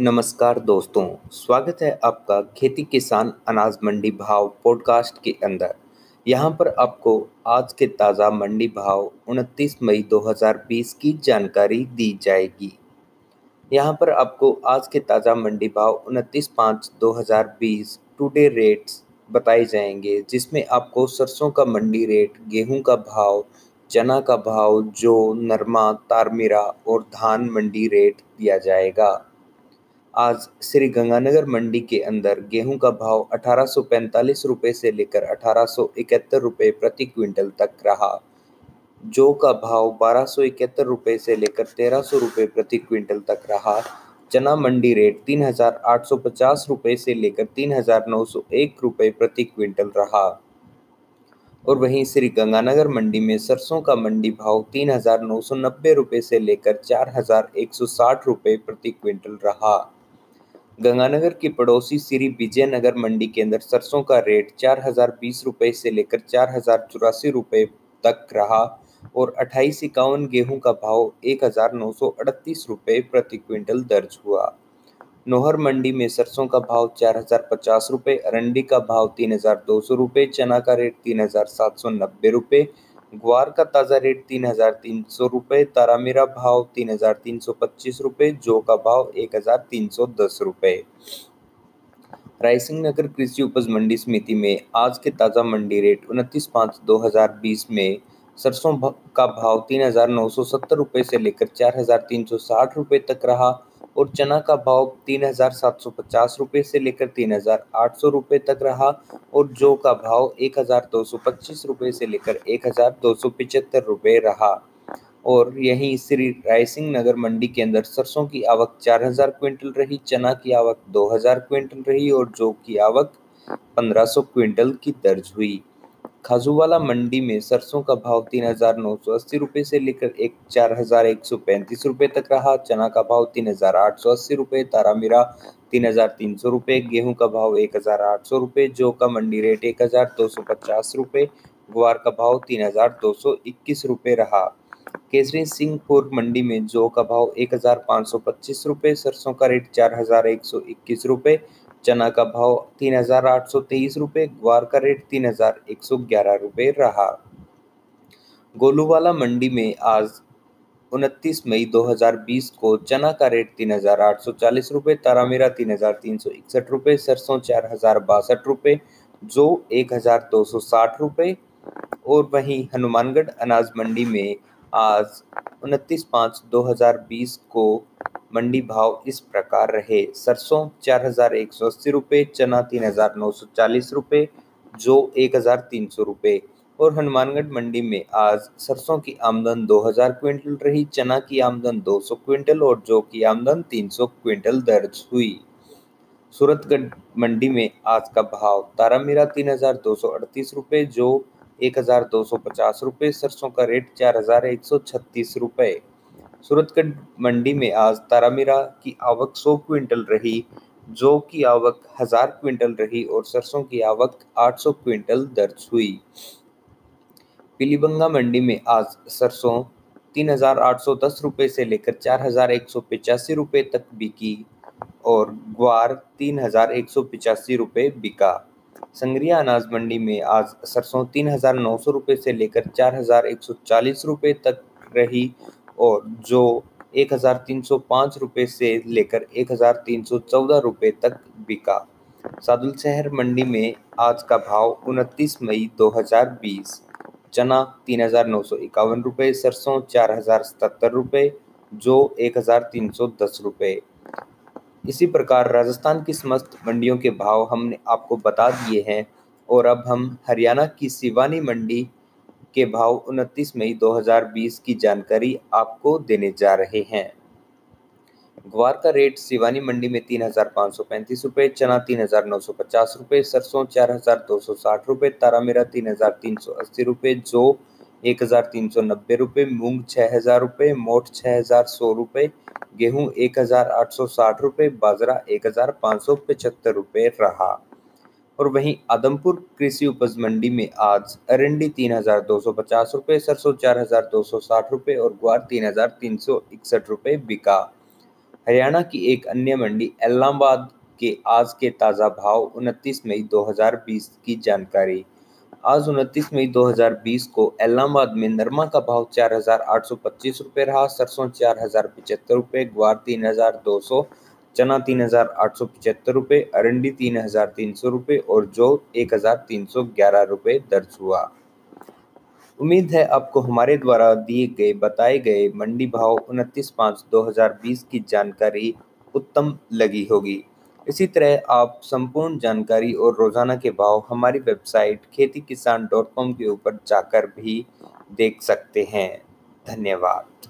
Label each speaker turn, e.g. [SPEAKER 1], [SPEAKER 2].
[SPEAKER 1] नमस्कार दोस्तों, स्वागत है आपका खेती किसान अनाज मंडी भाव पॉडकास्ट के अंदर। यहाँ पर आपको आज के ताज़ा मंडी भाव 29 मई 2020 की जानकारी दी जाएगी। यहाँ पर आपको आज के ताज़ा मंडी भाव 29 पाँच 2020 टुडे रेट्स बताए जाएँगे, जिसमें आपको सरसों का मंडी रेट गेहूँ का भाव, चना का भाव, जो, नरमा, तारमीरा और धान मंडी रेट दिया जाएगा। आज श्री गंगानगर मंडी के अंदर गेहूँ का भाव अठारह रुपये से लेकर अठारह रुपये प्रति क्विंटल तक रहा। जौ का भाव बारह रुपये से लेकर तेरह सौ रुपये प्रति क्विंटल तक रहा। चना मंडी रेट तीन हज़ार आठ सौ पचास रुपये से लेकर तीन हज़ार नौ सौ एक रुपये प्रति क्विंटल रहा। और वहीं श्री गंगानगर मंडी में सरसों का मंडी भाव तीन हज़ार नौ सौ नब्बे रुपये से लेकर चार हज़ार एक सौ साठ रुपये प्रति क्विंटल रहा। गंगानगर की पड़ोसी श्री विजयनगर मंडी के अंदर सरसों का रेट चार हज़ार बीस रुपये से लेकर चार हज़ार चौरासी रुपये तक रहा और अट्ठाईस इक्यावन गेहूँ का भाव एक हज़ार नौ सौ अड़तीस रुपये प्रति क्विंटल दर्ज हुआ। नोहर मंडी में सरसों का भाव चार हज़ार पचास रुपये अरंडी का भाव तीन हज़ार दो सौ रुपये चना का रेट तीन हज़ार सात सौ नब्बे रुपये ग्वार का ताज़ा रेट तीन हज़ार तीन सौ रुपये तारामीरा भाव तीन हज़ार तीन सौ पच्चीस रुपये जो का भाव एक हज़ार तीन सौ दस रुपये रायसिंह नगर कृषि उपज मंडी समिति में आज के ताज़ा मंडी रेट उनतीस पाँच दो हज़ार बीस में सरसों का भाव तीन हज़ार नौ सौ सत्तर रुपये से लेकर चार हज़ार तीन सौ साठ रुपये तक रहा। और चना का भाव तीन हज़ार सात सौ पचास रुपये से लेकर तीन हज़ार आठ सौ रुपये तक रहा और जौ का भाव एक हज़ार दो सौ पच्चीस रुपये से लेकर एक हज़ार दो सौ पिचहत्तर रुपये रहा। और यहीं श्री रायसिंह नगर मंडी के अंदर सरसों की आवक चार हज़ार क्विंटल रही, चना की आवक दो हज़ार क्विंटल रही और जौ की आवक पंद्रह सौ क्विंटल की दर्ज हुई। खाजूवाला मंडी में सरसों का भाव तीन हज़ार नौ सौ अस्सी रुपये से लेकर एक चार हज़ार एक सौ पैंतीस रुपये तक रहा। चना का भाव तीन हज़ार आठ सौ अस्सी रुपये तारामीरा तीन हज़ार तीन सौ रुपये गेहूँ का भाव एक हज़ार आठ सौ रुपये जौ का मंडी रेट एक हज़ार दो सौ पचास रुपये ग्वार का भाव तीन हज़ार दो सौ इक्कीस रुपये रहा। केसरी सिंहपुर मंडी में जौ का भाव एक हज़ार पाँच सौ पच्चीस रुपये सरसों का रेट चार हज़ार एक सौ इक्कीस रुपये चना का भाव तीन हज़ार आठ सौ तेईस रुपये ग्वार का रेट तीन हज़ार एक सौ ग्यारह रुपये रहा। गोलूवाला मंडी में आज उनतीस मई 2020 को चना का रेट तीन हज़ार आठ सौ चालीस रुपये तारामीरा तीन हज़ार तीन सौ इकसठ रुपये सरसों चार हज़ार बासठ रुपये जो एक हज़ार दो सौ साठ रुपये और वहीं हनुमानगढ़ अनाज मंडी में आज उनतीस पाँच दो हज़ार बीस को मंडी भाव इस प्रकार रहे। सरसों चार हज़ार एक सौ अस्सी रुपये चना तीन हज़ार नौ सौ चालीस रुपये जो एक हज़ार तीन सौ रुपये और हनुमानगढ़ मंडी में आज सरसों की आमदन दो हज़ार क्विंटल रही, चना की आमदन दो सौ क्विंटल और जौ की आमदन तीन सौ क्विंटल दर्ज हुई। सूरतगढ़ मंडी में आज का भाव तारामीरा तीन हज़ार दो सौ अड़तीस रुपये जो एक हज़ार दो सौ पचास रुपये सरसों का रेट चार हज़ार एक सौ छत्तीस रुपये सूरतगढ़ मंडी में आज तारामीरा की आवक 100 क्विंटल रही, जौ की आवक हज़ार क्विंटल रही और सरसों की आवक 800 क्विंटल दर्ज हुई। पीलीबंगा मंडी में आज सरसों तीन हज़ार आठ सौ लेकर चार रुपये तक बिकी और ग्वार तीन हज़ार एक बिका। संग्रिया अनाज मंडी में आज सरसों तीन हज़ार नौ सौ लेकर चार रुपये तक रही और जो एक हज़ार तीन सौ लेकर एक हज़ार तीन तक बिका। सादुल शहर मंडी में आज का भाव उनतीस मई 2020 चना तीन हज़ार नौ सौ इक्यावन रुपये सरसों चार रुपये जो एक हज़ार तीन इसी प्रकार राजस्थान की समस्त मंडियों के भाव हमने आपको बता दिए हैं और अब हम हरियाणा की सिवानी मंडी के भाव उनतीस मई 2020 की जानकारी आपको देने जा रहे हैं। ग्वार का रेट सिवानी मंडी में तीन हज़ार पाँच सौ पैंतीस रुपये चना तीन हज़ार नौ सौ पचास रुपये सरसों चार हज़ार दो सौ साठ रुपये तारामीरा तीन हज़ार तीन सौ अस्सी रुपये जो एक हज़ार तीन सौ नब्बे रुपये मूंग छः हज़ार रुपये मोट छः हज़ार सौ रुपये गेहूँ एक हज़ार आठ सौ साठ रुपये बाजरा एक हज़ार पाँच सौ पचहत्तर रुपये रहा। और वहीं आदमपुर कृषि उपज मंडी में आज अरंडी तीन हज़ार दो सौ पचास रुपये, सरसों चार हज़ार दो सौ साठ रुपये और ग्वार तीन हज़ार तीन सौ इकसठ रुपये बिका। हरियाणा की एक अन्य मंडी इलाहाबाद के आज के ताज़ा भाव उनतीस मई 2020 की जानकारी। आज उनतीस मई 2020 को इलाहाबाद में नरमा का भाव चार हज़ार आठ सौ पच्चीस रुपये रहा, सरसों चार हज़ार पचहत्तर रुपये, ग्वार तीन हज़ार दो सौ चना तीन हज़ार आठ सौ पचहत्तर रुपये अरंडी तीन हज़ार तीन सौ रुपये और जौ एक हज़ार तीन सौ ग्यारह रुपये दर्ज हुआ। उम्मीद है आपको हमारे द्वारा दिए गए, बताए गए मंडी भाव उनतीस पाँच दो हज़ार बीस की जानकारी उत्तम लगी होगी। इसी तरह आप संपूर्ण जानकारी और रोज़ाना के भाव हमारी वेबसाइट खेती किसान डॉट कॉम के ऊपर जाकर भी देख सकते हैं। धन्यवाद।